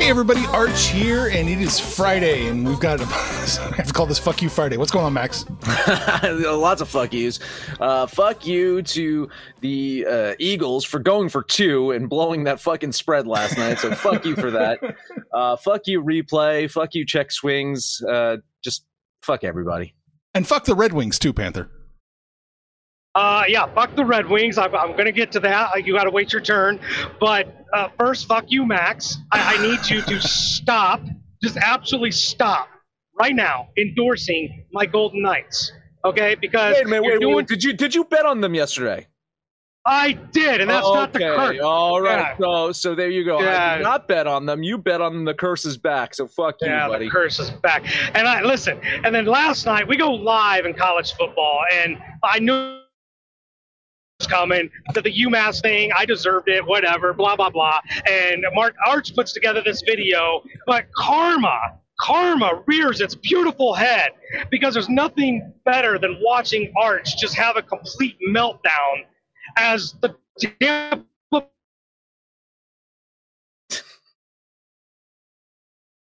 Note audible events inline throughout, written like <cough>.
Hey everybody, Arch here, and it is Friday, and we've got <laughs> I have to call this "Fuck You Friday." What's going on, Max? <laughs> Lots of fuck yous. Uh, fuck you to the uh, Eagles for going for two and blowing that fucking spread last night. So <laughs> fuck you for that. Uh, fuck you replay. Fuck you check swings. Uh, just fuck everybody. And fuck the Red Wings too, Panther. Uh, yeah, fuck the Red Wings. I'm, I'm going to get to that. You got to wait your turn. But uh, first, fuck you, Max. I, I need you to stop, just absolutely stop right now endorsing my Golden Knights. Okay, because Wait a minute. Wait, doing- wait, Did you did you bet on them yesterday? I did, and that's Oh, not the curse. All right. Yeah. So so there you go. I did not bet on them. You bet on the curses back. So fuck you, Yeah, buddy. the curse is back. And I listen. And then last night we go live in college football, and I knew coming to the UMass thing. I deserved it. Whatever. Blah blah blah. And Mark Arch puts together this video, but karma. Karma rears its beautiful head because there's nothing better than watching Arch just have a complete meltdown as the Tampa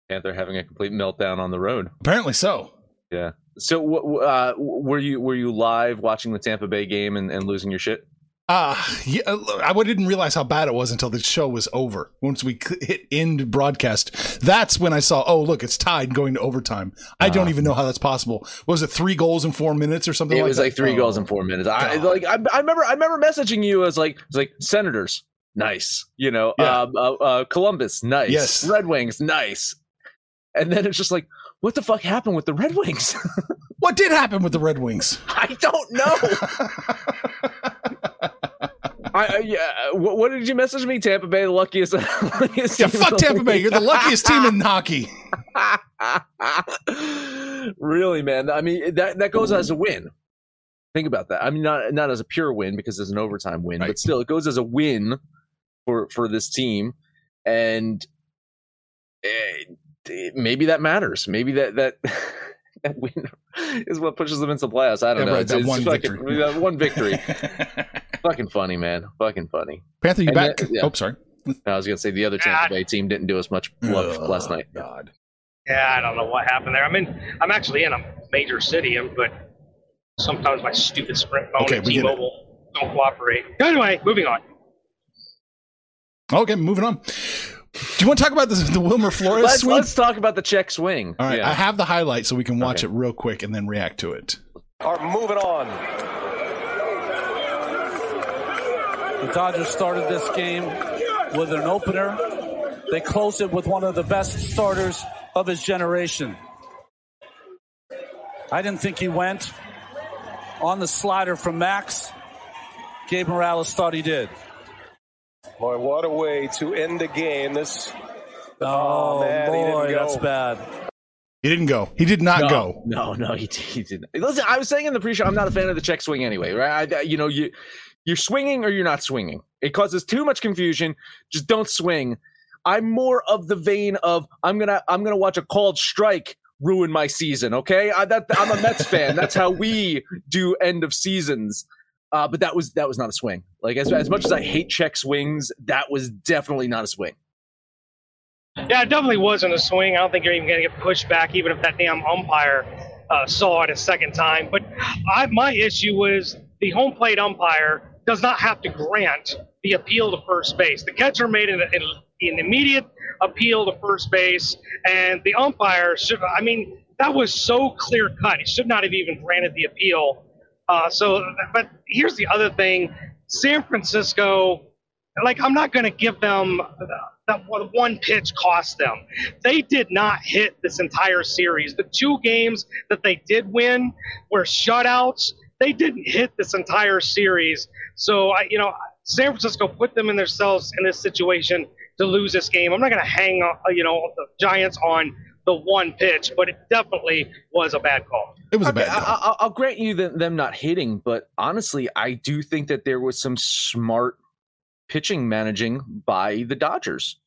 Panther having a complete meltdown on the road. Apparently so. Yeah. So uh, were you were you live watching the Tampa Bay game and, and losing your shit? Uh, yeah, I didn't realize how bad it was until the show was over. Once we hit end broadcast, that's when I saw, oh, look, it's tied going to overtime. I don't even know how that's possible. What was it three goals in four minutes or something It like was that? like three Oh. goals in four minutes. I like. I, I remember. I remember messaging you as like, it's like Senators, nice. You know, Yeah. um, uh, uh, Columbus, nice. Yes. Red Wings, nice. And then it's just like, what the fuck happened with the Red Wings? <laughs> What did happen with the Red Wings? I don't know. <laughs> I, yeah. What, what did you message me? Tampa Bay, the luckiest. <laughs> luckiest yeah, team fuck Tampa Bay. You're the luckiest team in hockey. <laughs> really, man. I mean, that that goes as a win. Think about that. I mean, not not as a pure win because there's an overtime win, Right. but still, it goes as a win for for this team, and eh, eh, maybe that matters. Maybe that that. <laughs> <laughs> That win is what pushes them into the playoffs. I don't Yeah, know. right, It's, that it's one fucking, victory. <laughs> that one victory. <laughs> Fucking funny, man. Fucking funny. Panther, you And back? then- yeah. Oh, sorry. I was gonna say the other Tampa Ah. Bay team didn't do us much love Ugh, last night. God. Yeah, I don't know what happened there. I'm in. I'm actually in a major city, but sometimes my stupid Sprint phone Okay, and we get it. T-Mobile don't cooperate. Anyway, moving on. Okay, moving on. Do you want to talk about the, the Wilmer Flores Let's, swing? let's talk about the check swing. All right, Yeah. I have the highlight so we can watch Okay. it real quick and then react to it. are moving on. The Dodgers started this game with an opener. They closed it with one of the best starters of his generation. I didn't think he went on the slider from Max. Gabe Morales thought he did. Boy, what a way to end the game. This Oh, oh man, he didn't boy, go. that's bad. He didn't go. He did not no, go. No, no, he, he didn't. Listen, I was saying in the pre-show, I'm not a fan of the check swing anyway, right? I, you know, you you're swinging or you're not swinging. It causes too much confusion. Just don't swing. I'm more of the vein of I'm gonna I'm gonna watch a called strike ruin my season. Okay, I, that, I'm a Mets fan. That's how we do end of seasons. Uh, but that was that was not a swing. Like as as much as I hate check swings, that was definitely not a swing. Yeah, it definitely wasn't a swing. I don't think you're even going to get pushed back, even if that damn umpire uh, saw it a second time. But I, my issue was the home plate umpire does not have to grant the appeal to first base. The catcher made an, an, an immediate appeal to first base, and the umpire should. I mean, that was so clear cut. He should not have even granted the appeal. Uh, so, but here's the other thing: San Francisco. Like, I'm not going to give them that one pitch cost them. They did not hit this entire series. The two games that they did win were shutouts. They didn't hit this entire series. So, I, you know, San Francisco put them in themselves in this situation to lose this game. I'm not going to hang, uh, you know, the Giants on the one pitch, but it definitely was a bad call. It was Okay, a bad call. I, will grant you them, them not hitting, but honestly, I do think that there was some smart pitching managing by the Dodgers.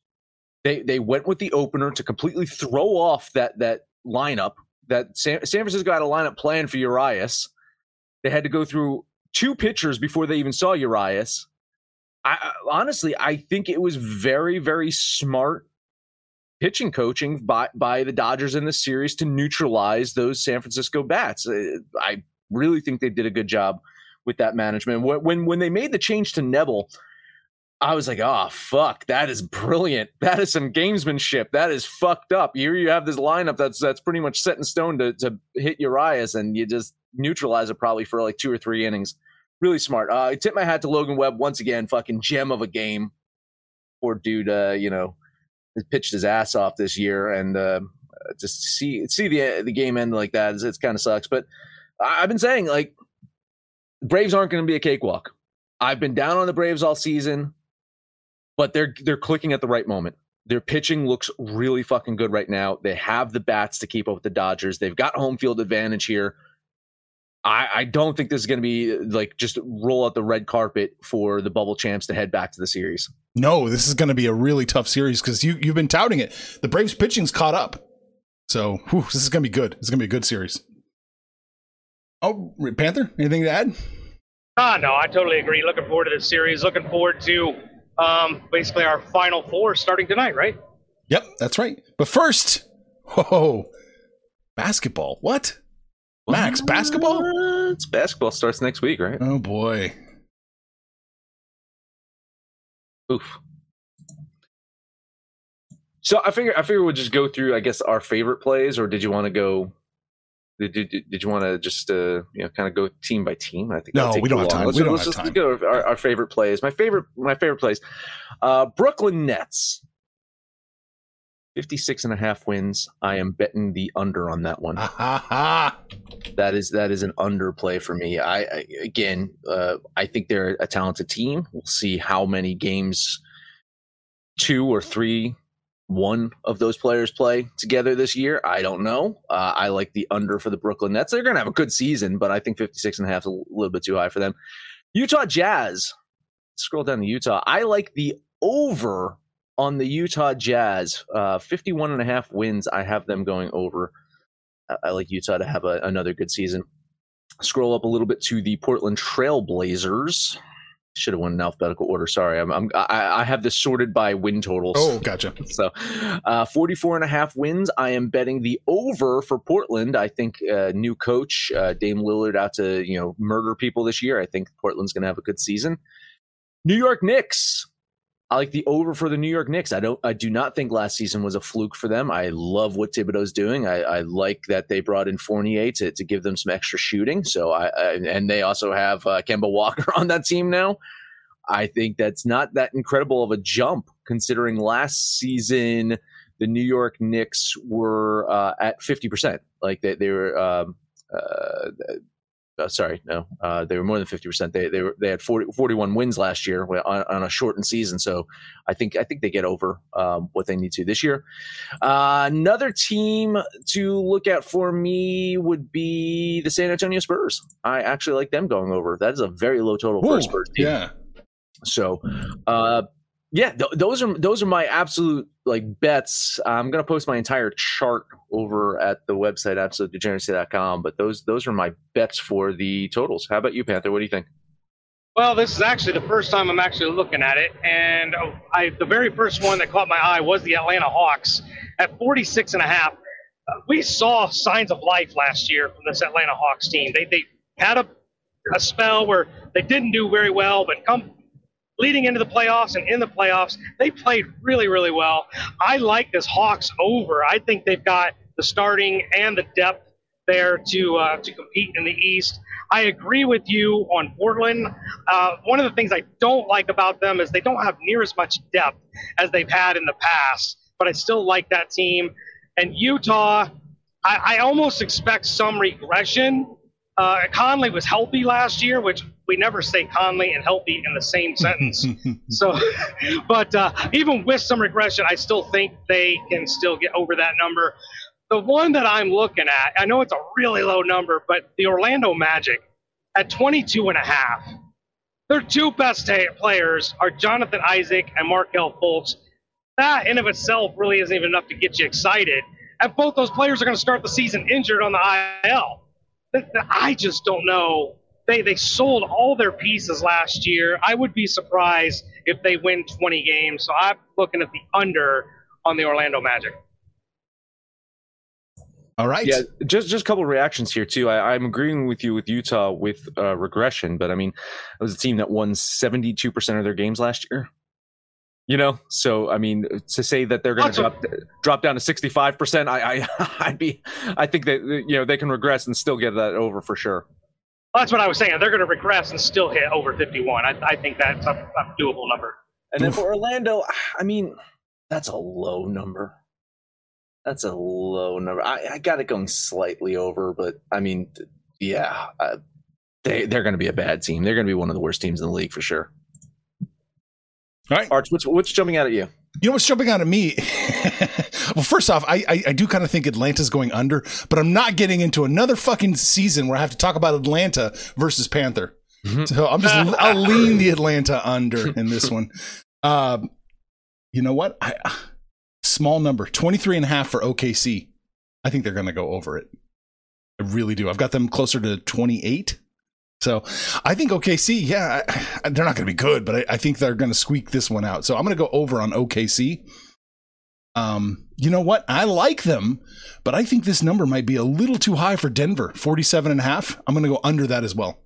They they went with the opener to completely throw off that that lineup. That San, San Francisco had a lineup plan for Urias. They had to go through two pitchers before they even saw Urias. I, I honestly, I think it was very very smart pitching coaching by by the Dodgers in this series to neutralize those San Francisco bats. Uh, I really think they did a good job with that management. When when they made the change to Knebel, I was like, oh fuck, that is brilliant. That is some gamesmanship. That is fucked up. Here you have this lineup that's that's pretty much set in stone to to hit Urias, and you just neutralize it probably for like two or three innings. Really smart. Uh, I tip my hat to Logan Webb once again. Fucking gem of a game. Poor dude, uh, you know, has pitched his ass off this year, and uh, just see see the the game end like that. It's, kind of sucks. But I've been saying like, Braves aren't going to be a cakewalk. I've been down on the Braves all season but they're they're clicking at the right moment. Their pitching looks really fucking good right now. They have the bats to keep up with the Dodgers. They've got home field advantage here. I, I don't think this is going to be like just roll out the red carpet for the bubble champs to head back to the series. No, this is going to be a really tough series because you you've been touting it. The Braves pitching's caught up, so whew, this is going to be good. It's going to be a good series. Oh, Panther, anything to add? Ah, no, I totally agree. Looking forward to this series. Looking forward to um, basically our final four starting tonight, right? Yep, that's right. But first, <laughs> oh, basketball. What? Max, basketball? It's basketball starts next week, right? Oh boy. Oof. So I figure I figure we'll just go through, I guess, our favorite plays, or did you want to go? Did, did, did you want to just uh, you know kind of go team by team? I think No, we don't have long. time. Let's, We don't let's have just time. go our, our favorite plays. My favorite my favorite plays. Uh, Brooklyn Nets. 56 and a half wins. I am betting the under on that one. Ha ha ha. That is that is an underplay for me. I, I again, uh, I think they're a talented team. We'll see how many games, two or three, one of those players play together this year. I don't know. Uh, I like the under for the Brooklyn Nets. They're going to have a good season, but I think 56 and a half is a little bit too high for them. Utah Jazz. Scroll down to Utah. I like the over on the Utah Jazz. Uh, 51 and a half wins. I have them going over. I, I like Utah to have a, another good season. Scroll up a little bit to the Portland Trailblazers. Should have won in alphabetical order. Sorry, I'm, I'm I, I have this sorted by win totals. Oh, gotcha. <laughs> So, uh, 44 and a half wins. I am betting the over for Portland. I think uh, new coach uh, Dame Lillard out to you know murder people this year. I think Portland's going to have a good season. New York Knicks. I like the over for the New York Knicks. I don't. I do not think last season was a fluke for them. I love what Thibodeau's doing. I, I like that they brought in Fournier to, to give them some extra shooting. So I, I and they also have uh, Kemba Walker <laughs> on that team now. I think that's not that incredible of a jump considering last season the New York Knicks were uh, at fifty percent. Like they they were. Um, uh, uh, sorry, no, uh, they were more than fifty percent. They they were they had 40, 41 wins last year on, on, a shortened season. So I think I think they get over um, what they need to this year. Uh, another team to look at for me would be the San Antonio Spurs. I actually like them going over. That is a very low total for a Spurs team. yeah. So, uh, yeah, th- those are those are my absolute like bets. I'm gonna post my entire chart over at the website absolutedegeneracy.com. But those those are my bets for the totals. How about you, Panther? What do you think? Well, this is actually the first time I'm actually looking at it, and uh, I the very first one that caught my eye was the Atlanta Hawks at 46 and a half. Uh, we saw signs of life last year from this Atlanta Hawks team. They they had a a spell where they didn't do very well, but come leading into the playoffs and in the playoffs, they played really, really well. I like this Hawks over. I think they've got the starting and the depth there to uh, to compete in the East. I agree with you on Portland. Uh, one of the things I don't like about them is they don't have near as much depth as they've had in the past, but I still like that team. And Utah, I, I almost expect some regression. Uh, Conley was healthy last year, which we never say Conley and healthy in the same <laughs> sentence. so, <laughs> but uh, even with some regression, I still think they can still get over that number. The one that I'm looking at, I know it's a really low number, but the Orlando Magic at 22 and a half. Their two best players are Jonathan Isaac and Markelle Fultz. That in of itself really isn't even enough to get you excited. And both those players are going to start the season injured on the IL. I just don't know. They they sold all their pieces last year. I would be surprised if they win 20 games. So I'm looking at the under on the Orlando Magic. All right. Yeah, just just a couple of reactions here too. I, am agreeing with you with Utah with uh, regression, but I mean, it was a team that won 72 percent of their games last year. You know, so I mean, to say that they're going to drop drop down to 65 percent, I, I <laughs> I'd be, I think that you know they can regress and still get that over for sure. Well, that's what I was saying. They're going to regress and still hit over 51. I, I think that's a, a doable number. And then for Orlando, I mean, that's a low number. That's a low number. I, I got it going slightly over, but I mean, yeah, uh, they they're going to be a bad team. They're going to be one of the worst teams in the league for sure. All right, Arch, what's what's jumping out at you? You know what's jumping out at me? <laughs> well, first off, I, I, I do kind of think Atlanta's going under, but I'm not getting into another fucking season where I have to talk about Atlanta versus Panther. Mm-hmm. So I'm just <laughs> I'll lean the Atlanta under in this one. Um, you know what? I small number 23 and a half for OKC. I think they're going to go over it. I really do. I've got them closer to 28. So I think OKC, yeah, they're not going to be good, but I, I think they're going to squeak this one out. So I'm going to go over on OKC. Um, you know what? I like them, but I think this number might be a little too high for Denver, 47 and a half. I'm going to go under that as well.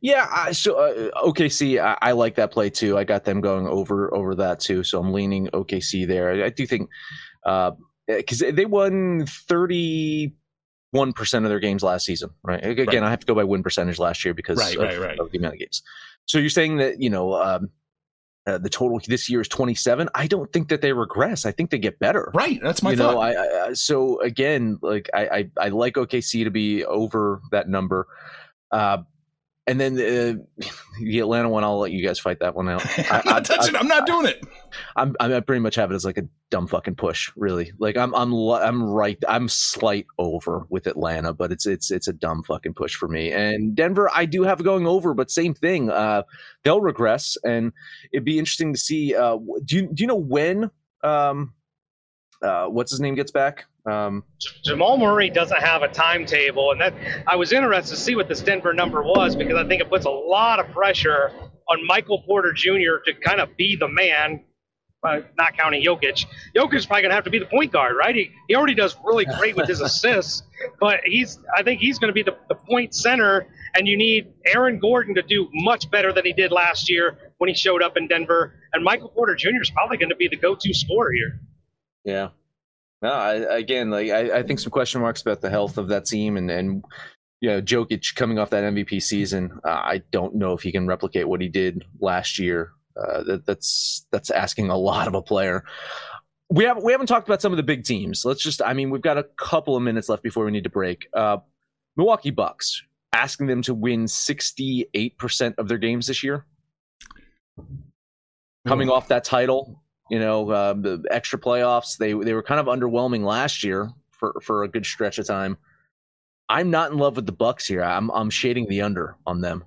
Yeah, I, so uh, OKC, I, I, like that play too. I got them going over over that too, so I'm leaning OKC there. I, I do think because uh, they won thirty one percent of their games last season, right? Again, right. I have to go by win percentage last year because right, of, right, right. of the amount of games. So you're saying that you know um, uh, the total this year is 27. I don't think that they regress. I think they get better. Right. That's my you thought. Know, I, I, so again, like I, I, I like OKC to be over that number. Uh, and then uh, <laughs> the Atlanta one, I'll let you guys fight that one out. <laughs> I, am not touching. I, am not doing it. I'm, I pretty much have it as like a dumb fucking push, really. Like I'm, I'm, I'm right. I'm slight over with Atlanta, but it's, it's, it's a dumb fucking push for me. And Denver, I do have going over, but same thing. Uh, they'll regress, and it'd be interesting to see. Uh, do you, do you know when? Um, uh, what's his name gets back? Um, Jamal Murray doesn't have a timetable, and that I was interested to see what this Denver number was because I think it puts a lot of pressure on Michael Porter Jr. to kind of be the man. Uh, not counting Jokic. Jokic's probably gonna have to be the point guard, right? He, he already does really <laughs> great with his assists, but he's I think he's gonna be the, the point center, and you need Aaron Gordon to do much better than he did last year when he showed up in Denver, and Michael Porter Jr. is probably going to be the go-to scorer here. Yeah, no, I, again, like I, I, think some question marks about the health of that team, and and you know, Jokic coming off that MVP season. Uh, I don't know if he can replicate what he did last year. Uh, that, that's that's asking a lot of a player. We haven't we haven't talked about some of the big teams. Let's just, I mean, we've got a couple of minutes left before we need to break. Uh, Milwaukee Bucks asking them to win sixty eight percent of their games this year. Coming off that title, you know, uh, the extra playoffs. They they were kind of underwhelming last year for for a good stretch of time. I'm not in love with the Bucks here. I'm I'm shading the under on them.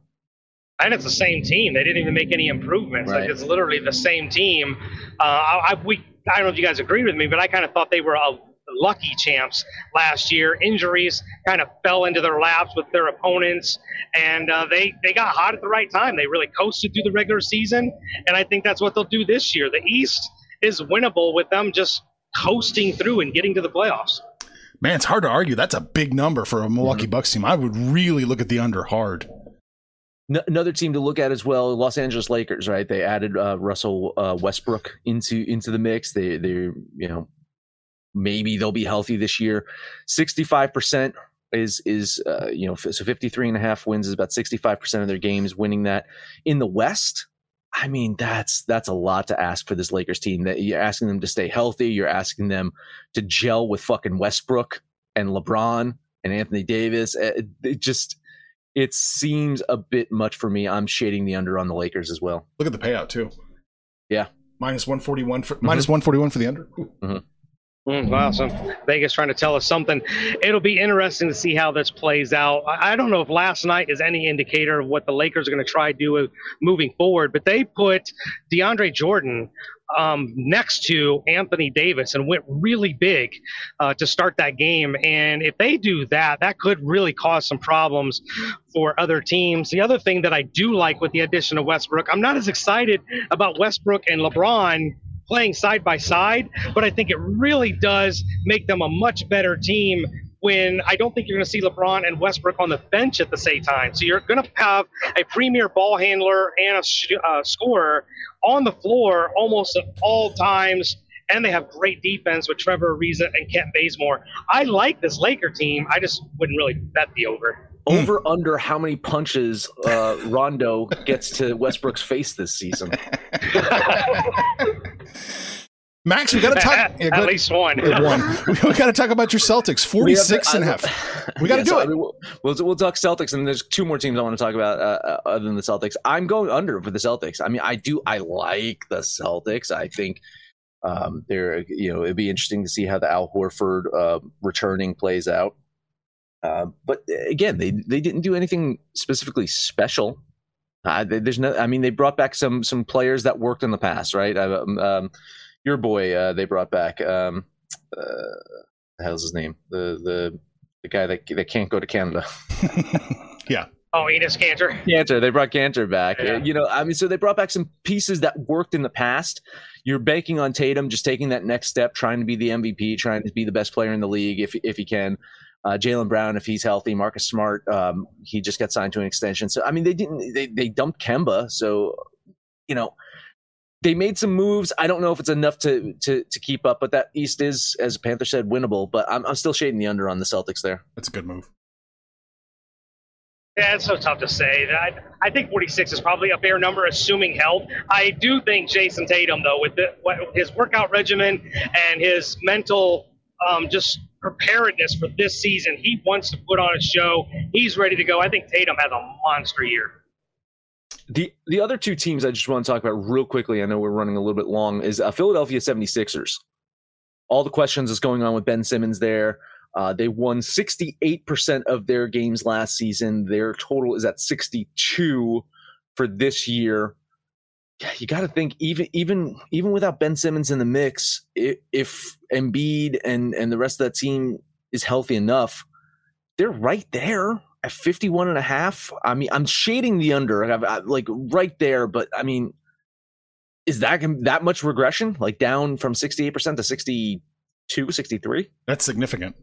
And it's the same team. They didn't even make any improvements. Right. Like it's literally the same team. Uh, I, I, we I don't know if you guys agree with me, but I kind of thought they were a lucky champs last year. Injuries kind of fell into their laps with their opponents, and uh, they they got hot at the right time. They really coasted through the regular season, and I think that's what they'll do this year. The East is winnable with them just coasting through and getting to the playoffs. Man, it's hard to argue. That's a big number for a Milwaukee mm-hmm. Bucks team. I would really look at the under hard. Another team to look at as well, Los Angeles Lakers. Right, they added uh, Russell uh, Westbrook into into the mix. They they you know maybe they'll be healthy this year. Sixty five percent is is uh, you know so 53 and a half wins is about 65% of their games winning that in the west I mean, that's that's a lot to ask for this Lakers team. That you're asking them to stay healthy. You're asking them to gel with fucking Westbrook and LeBron and Anthony Davis. Eh, it, it just it seems a bit much for me. I'm shading the under on the Lakers as well. Look at the payout too. Yeah, minus one forty one for mm-hmm. minus one forty one for the under. Mm-hmm. Mm, wow, so Vegas trying to tell us something. It'll be interesting to see how this plays out. I, I don't know if last night is any indicator of what the Lakers are going to try to do moving forward, but they put DeAndre Jordan um, next to Anthony Davis and went really big uh, to start that game. And if they do that, that could really cause some problems for other teams. The other thing that I do like with the addition of Westbrook, I'm not as excited about Westbrook and LeBron playing side by side, but I think it really does make them a much better team when I don't think you're going to see LeBron and Westbrook on the bench at the same time. So you're going to have a premier ball handler and a sh- uh, scorer on the floor almost at all times. And they have great defense with Trevor Ariza and Kent Bazemore. I like this Laker team. I just wouldn't really bet the over. Over under how many punches uh, Rondo gets to Westbrook's face this season. <laughs> <laughs> Max, we got to talk. Yeah, <laughs> At least one. <laughs> one. We, we got to talk about your Celtics. 46 and a half. <laughs> We got to yeah, do so, it. I mean, we'll, we'll, we'll, talk Celtics, and there's two more teams I want to talk about uh, uh, other than the Celtics. I'm going under for the Celtics. I mean, I do. I like the Celtics. I think um, they're, you know, it'd be interesting to see how the Al Horford uh, returning plays out. Uh, but again, they they didn't do anything specifically special. Uh, there's no, I mean, they brought back some some players that worked in the past, right? Um, um, your boy, uh, they brought back. Um, uh, the hell's his name? The the the guy that that can't go to Canada. <laughs> <laughs> yeah. Oh, Enes Kanter. Kanter. They brought Kanter back. Yeah. You know, I mean, so they brought back some pieces that worked in the past. You're banking on Tatum just taking that next step, trying to be the MVP, trying to be the best player in the league if if he can. Uh, Jaylen Brown, if he's healthy, Marcus Smart, um, he just got signed to an extension. So I mean, they didn't they they dumped Kemba, so you know they made some moves. I don't know if it's enough to to to keep up, but that East is, as Panther said, winnable. But I'm I'm still shading the under on the Celtics there. That's a good move. Yeah, it's so tough to say. I, I think 46 is probably a fair number, assuming health. I do think Jayson Tatum, though, with the, his workout regimen and his mental um, just preparedness for this season. He wants to put on a show. He's ready to go. I think Tatum has a monster year. The the other two teams I just want to talk about real quickly, I know we're running a little bit long, is uh, Philadelphia 76ers. All the questions is going on with Ben Simmons there. Uh, they won 68% of their games last season. Their total is at 62 for this year you got to think even even even without Ben Simmons in the mix, if, if Embiid and and the rest of that team is healthy enough, they're right there at 51 and a half. I mean, I'm shading the under like right there, but I mean, is that that much regression? Like down from 68% to 62, 63? That's significant.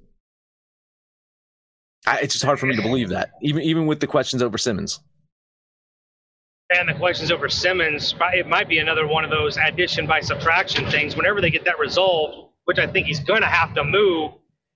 I, it's just hard for me to believe that, even even with the questions over Simmons and the questions over Simmons, it might be another one of those addition by subtraction things. Whenever they get that resolved, which I think he's going to have to move,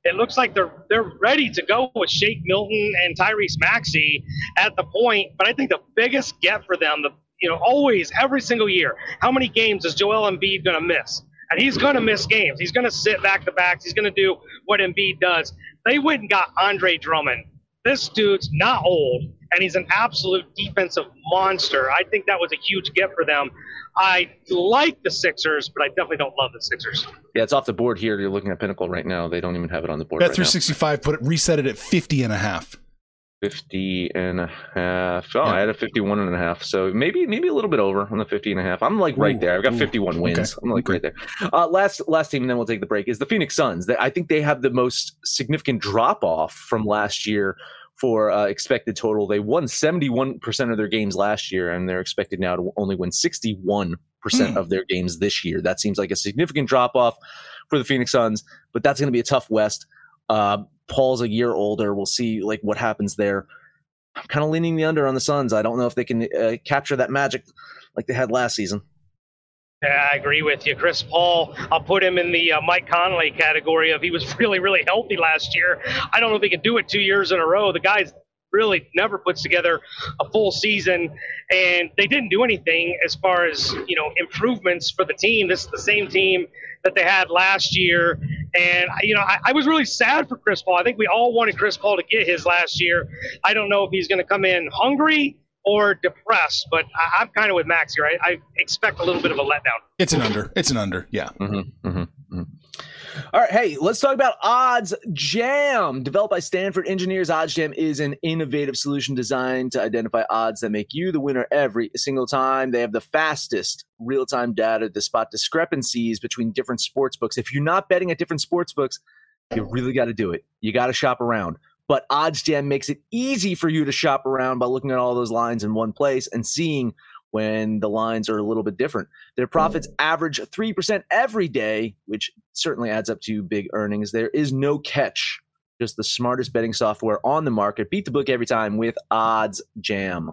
it looks like they're they're ready to go with Shake Milton and Tyrese Maxey at the point. But I think the biggest get for them, the you know, always every single year, how many games is Joel Embiid going to miss? And he's going to miss games. He's going to sit back to backs. He's going to do what Embiid does. They went and got Andre Drummond. This dude's not old and he's an absolute defensive monster. I think that was a huge gift for them. I like the Sixers, but I definitely don't love the Sixers. Yeah, it's off the board here. You're looking at Pinnacle right now. They don't even have it on the board. Bet right 365 put it reset it at 50 and a half. 50 and a half. Oh, yeah. I had a 51 and a half. So maybe maybe a little bit over on the 50 and a half. I'm like right ooh, there. I've got 51 wins. Okay. I'm like okay. right there. Uh, last last team, and then we'll take the break, is the Phoenix Suns. I think they have the most significant drop off from last year for uh, expected total. They won 71% of their games last year, and they're expected now to only win 61% mm. of their games this year. That seems like a significant drop off for the Phoenix Suns, but that's going to be a tough West. Uh, Paul's a year older. We'll see like what happens there. I'm kind of leaning the under on the Suns. I don't know if they can uh, capture that magic like they had last season. Yeah, I agree with you. Chris Paul, I'll put him in the uh, Mike Conley category of he was <laughs> really, really healthy last year. I don't know if he can do it two years in a row. The guy's really never puts together a full season, and they didn't do anything as far as you know improvements for the team. This is the same team that they had last year, and you know I, I was really sad for Chris Paul. I think we all wanted Chris Paul to get his last year. I don't know if he's going to come in hungry or depressed, but I, am kind of with Max here. I, I, expect a little bit of a letdown. It's an under. It's an under. Yeah. Mm-hmm, mm-hmm, mm-hmm. All right, hey, let's talk about Odds Jam. Developed by Stanford engineers, Odds Jam is an innovative solution designed to identify odds that make you the winner every single time. They have the fastest real-time data to spot discrepancies between different sports books. If you're not betting at different sports books, you really got to do it. You got to shop around. But oddsjam makes it easy for you to shop around by looking at all those lines in one place and seeing when the lines are a little bit different. Their mm-hmm. profits average 3% every day, which certainly adds up to big earnings. There is no catch. Just the smartest betting software on the market. Beat the book every time with Odds Jam.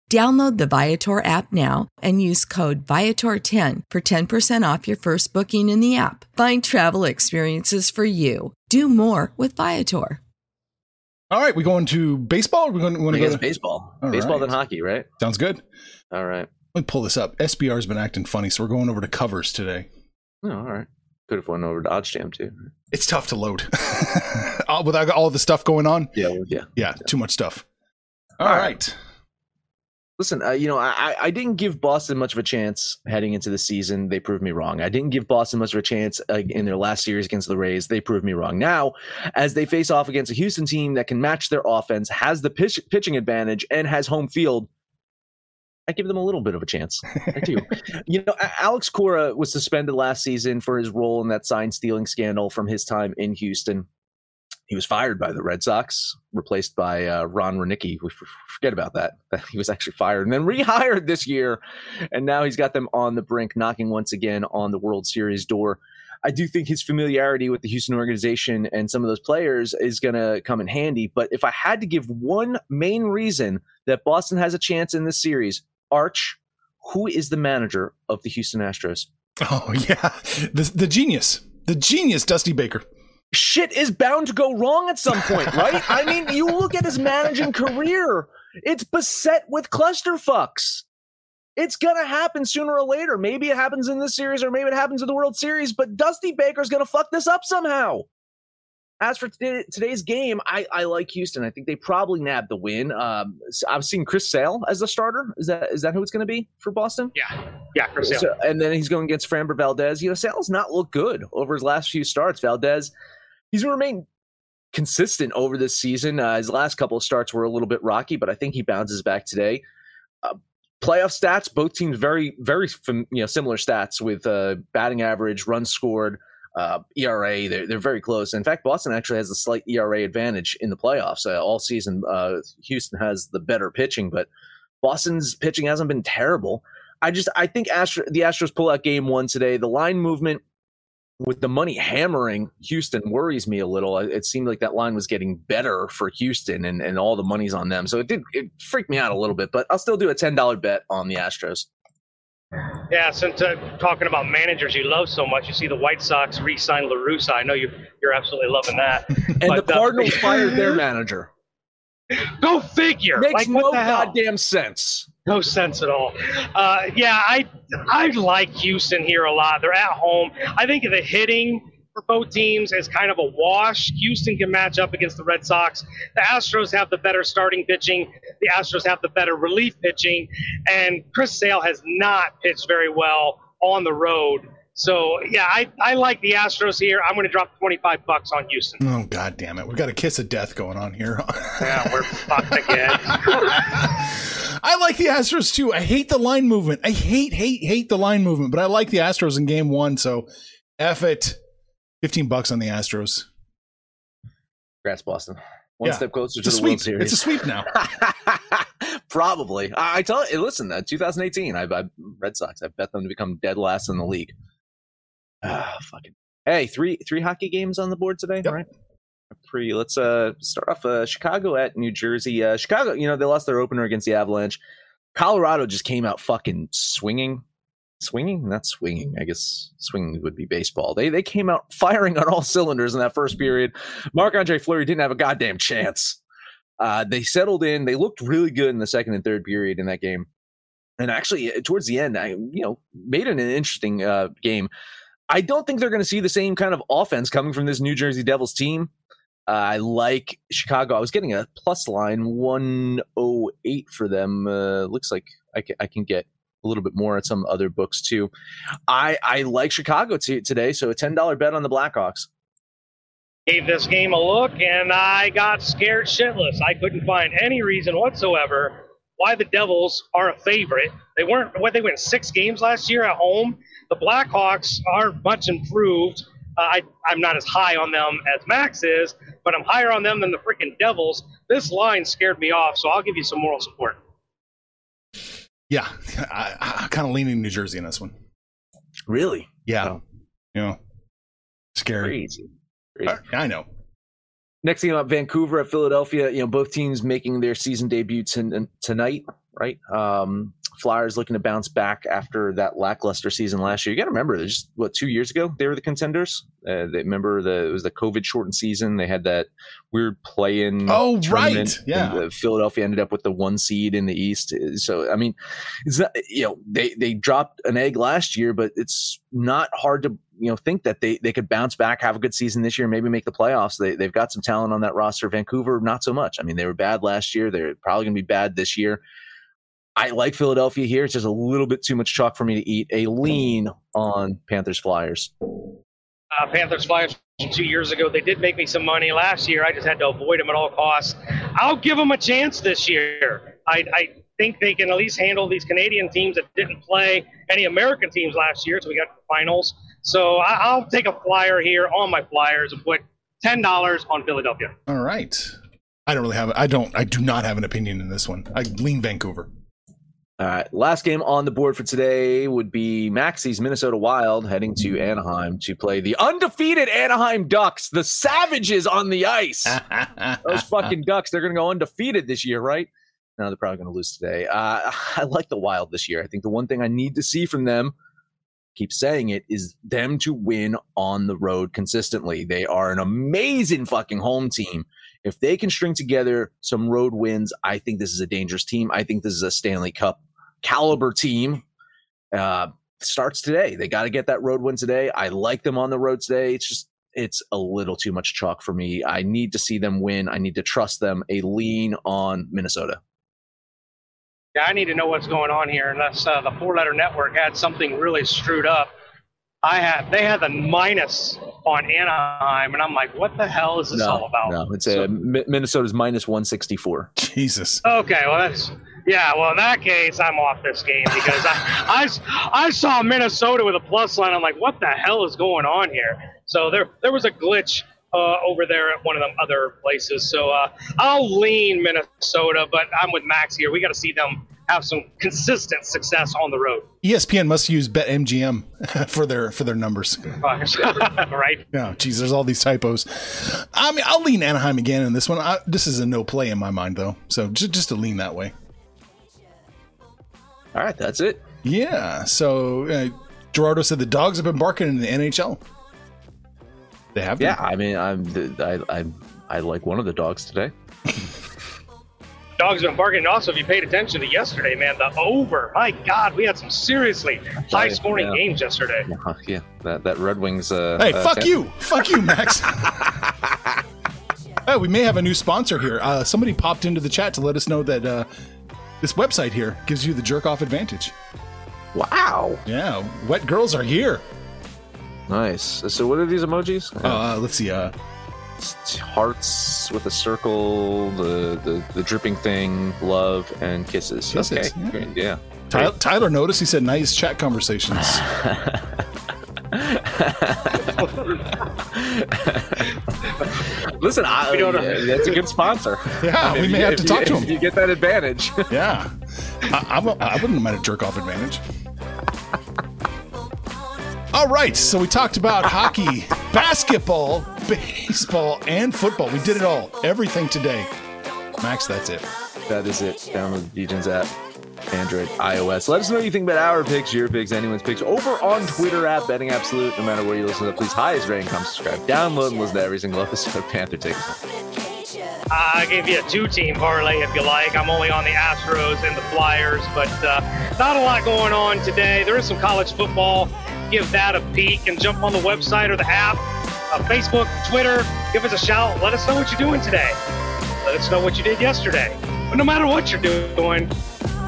Download the Viator app now and use code Viator10 for 10% off your first booking in the app. Find travel experiences for you. Do more with Viator. All right, we going to baseball? We're going, to go to baseball. All baseball right. than hockey, right? Sounds good. All right. Let me pull this up. SBR's been acting funny, so we're going over to covers today. Oh, all right. Could have went over to Odds Jam too. It's tough to load <laughs> without all the stuff going on. Yeah, yeah, yeah, yeah. Too much stuff. all, all right. right. Listen, uh, you know, I, I didn't give Boston much of a chance heading into the season. They proved me wrong. I didn't give Boston much of a chance uh, in their last series against the Rays. They proved me wrong. Now, as they face off against a Houston team that can match their offense, has the pitch, pitching advantage, and has home field, I give them a little bit of a chance. I do. <laughs> you know, Alex Cora was suspended last season for his role in that sign stealing scandal from his time in Houston. He was fired by the Red Sox, replaced by uh, Ron Roenicke. We forget about that. <laughs> He was actually fired and then rehired this year, and now he's got them on the brink, knocking once again on the World Series door. I do think his familiarity with the Houston organization and some of those players is going to come in handy. But if I had to give one main reason that Boston has a chance in this series, Arch, who is the manager of the Houston Astros? Oh <laughs> yeah, the the genius, the genius, Dusty Baker shit is bound to go wrong at some point, <laughs> right? I mean, you look at his managing career, it's beset with clusterfucks. It's gonna happen sooner or later. Maybe it happens in this series, or maybe it happens in the World Series. But Dusty Baker's gonna fuck this up somehow. As for today, today's game, I, I like Houston. I think they probably nabbed the win. Um, so I've seen Chris Sale as the starter. Is that is that who it's going to be for Boston? Yeah, yeah, Chris Sale. So, and then he's going against Framber Valdez. You know, Sale's not looked good over his last few starts. Valdez he's remained consistent over this season. Uh, his last couple of starts were a little bit rocky, but I think he bounces back today. Uh, playoff stats, both teams very, very you know similar stats with uh, batting average, runs scored, uh, ERA. They're they're very close. In fact, Boston actually has a slight ERA advantage in the playoffs uh, all season. Uh, Houston has the better pitching, but Boston's pitching hasn't been terrible. I just I think Astro, the Astros pull out game one today. The line movement with the money hammering Houston worries me a little. It seemed like that line was getting better for Houston and, and all the money's on them. So it did it freaked me out a little bit, but I'll still do a $10 bet on the Astros. Yeah, since uh, talking about managers you love so much, you see the White Sox re-sign La Russa. I know you you're absolutely loving that. <laughs> and but, the uh, Cardinals uh, <laughs> fired their manager. Go figure. Makes like, no goddamn sense. No sense at all. Uh, yeah, I I like Houston here a lot. They're at home. I think the hitting for both teams is kind of a wash. Houston can match up against the Red Sox. The Astros have the better starting pitching. The Astros have the better relief pitching, and Chris Sale has not pitched very well on the road. So yeah, I, I like the Astros here. I'm going to drop 25 bucks on Houston. Oh god damn it, we've got a kiss of death going on here. <laughs> yeah, we're fucked again. <laughs> I like the Astros too. I hate the line movement. I hate hate hate the line movement, but I like the Astros in Game One. So, f it. 15 bucks on the Astros. Congrats, Boston. One yeah. step closer it's to the sweep. World Series. It's a sweep now. <laughs> Probably. I, I, tell you, listen, uh, 2018, I, I Red Sox. I bet them to become dead last in the league. Ah, fucking. Hey, three three hockey games on the board today, yep. right? Pretty. Let's uh start off. Uh, Chicago at New Jersey. Uh, Chicago, you know, they lost their opener against the Avalanche. Colorado just came out fucking swinging swinging not swinging i guess swinging would be baseball they they came out firing on all cylinders in that first period Marc-Andre Fleury didn't have a goddamn chance uh, they settled in they looked really good in the second and third period in that game and actually uh, towards the end i you know made it an interesting uh, game i don't think they're going to see the same kind of offense coming from this new jersey devils team uh, I like Chicago. I was getting a plus line 108 for them. Uh, looks like I can, I can get a little bit more at some other books too. I I like Chicago t- today, so a ten dollar bet on the Blackhawks. Gave this game a look, and I got scared shitless. I couldn't find any reason whatsoever why the Devils are a favorite. They weren't. What they went six games last year at home. The Blackhawks are much improved. Uh, I, I'm not as high on them as Max is, but I'm higher on them than the freaking Devils. This line scared me off, so I'll give you some moral support. Yeah, <laughs> I, I kind of leaning New Jersey in this one. Really? Yeah. Oh. You know, scary. Crazy. Crazy. I, I know. Next thing about Vancouver at Philadelphia, you know, both teams making their season debut t- tonight, right? Um, Flyers looking to bounce back after that lackluster season last year. You got to remember, just what two years ago they were the contenders. Uh, they remember the it was the COVID shortened season. They had that weird play in. Oh right, yeah. And, uh, Philadelphia ended up with the one seed in the East. So I mean, it's not, you know they they dropped an egg last year, but it's not hard to you know think that they they could bounce back, have a good season this year, maybe make the playoffs. They they've got some talent on that roster. Vancouver, not so much. I mean, they were bad last year. They're probably going to be bad this year. I like Philadelphia here. It's just a little bit too much chalk for me to eat. A lean on Panthers Flyers. Uh, Panthers Flyers two years ago. They did make me some money last year. I just had to avoid them at all costs. I'll give them a chance this year. I, I think they can at least handle these Canadian teams that didn't play any American teams last year. So we got finals. So I, will take a flyer here on my Flyers and put ten dollars on Philadelphia. All right. I don't really have. I don't. I do not have an opinion in this one. I lean Vancouver. All right. Last game on the board for today would be Maxie's Minnesota Wild heading to Anaheim to play the undefeated Anaheim Ducks, the savages on the ice. <laughs> Those fucking Ducks, they're going to go undefeated this year, right? No, they're probably going to lose today. Uh, <laughs> I like the Wild this year. I think the one thing I need to see from them, keep saying it, is them to win on the road consistently. They are an amazing fucking home team. If they can string together some road wins, I think this is a dangerous team. I think this is a Stanley Cup caliber team uh, starts today. They got to get that road win today. I like them on the road today. It's just it's a little too much chalk for me. I need to see them win. I need to trust them. A lean on Minnesota. Yeah, I need to know what's going on here, unless uh, the four-letter network had something really screwed up. I had they had the minus on Anaheim, and I'm like, what the hell is this no, all about? No, it's so, a Minnesota's minus 164. Jesus. Okay, well that's yeah, well, in that case, I'm off this game because I, I, I saw Minnesota with a plus line. I'm like, what the hell is going on here? So there, there was a glitch uh, over there at one of them other places. So uh, I'll lean Minnesota, but I'm with Max here. We got to see them have some consistent success on the road. ESPN must use BetMGM <laughs> for their for their numbers. <laughs> right? Yeah, geez, there's all these typos. I mean, I'll lean Anaheim again in this one. I, this is a no play in my mind, though. So just just to lean that way. All right, that's it. Yeah. So uh, Gerardo said the dogs have been barking in the NHL. They have. Been. Yeah, I mean, I'm I I I like one of the dogs today. <laughs> Dogs have been barking. Also, if you paid attention to yesterday, man, the over. My God, we had some seriously high scoring Yeah. games yesterday. Uh, yeah, that that Red Wings. Uh, Hey, uh, fuck fan- you, fuck you, Max. <laughs> oh, we may have a new sponsor here. Uh, somebody popped into the chat to let us know that uh, this website here gives you the jerk off advantage. Wow. Yeah, wet girls are here. Nice. So, what are these emojis? Uh, let's see. Uh, hearts with a circle, the, the the dripping thing, love, and kisses. Kisses, okay, yeah. great, yeah. Tyler, Tyler noticed. He said, "Nice chat conversations." <laughs> <laughs> Listen, oh, I, We don't know. yeah, that's a good sponsor. <laughs> Yeah, we may you- have if to you- talk to if him. You get that advantage. <laughs> yeah, I, I, I wouldn't mind a jerk off advantage. All right, so we talked about hockey, basketball, baseball, and football. We did it all, everything today. Max, that's it. that is it. Download the DJs app, Android, iOS. Let us know what you think about our picks, your picks, anyone's picks over on Twitter at Betting Absolute. No matter where you listen to, please highest rating, come subscribe, download, and listen to every single episode of Panther Takes. I gave you a two-team parlay if you like. I'm only on the Astros and the Flyers, but uh, not a lot going on today. There is some college football. Give that a peek and jump on the website or the app, uh, Facebook, Twitter. Give us a shout. Let us know what you're doing today. Let us know what you did yesterday. But no matter what you're doing,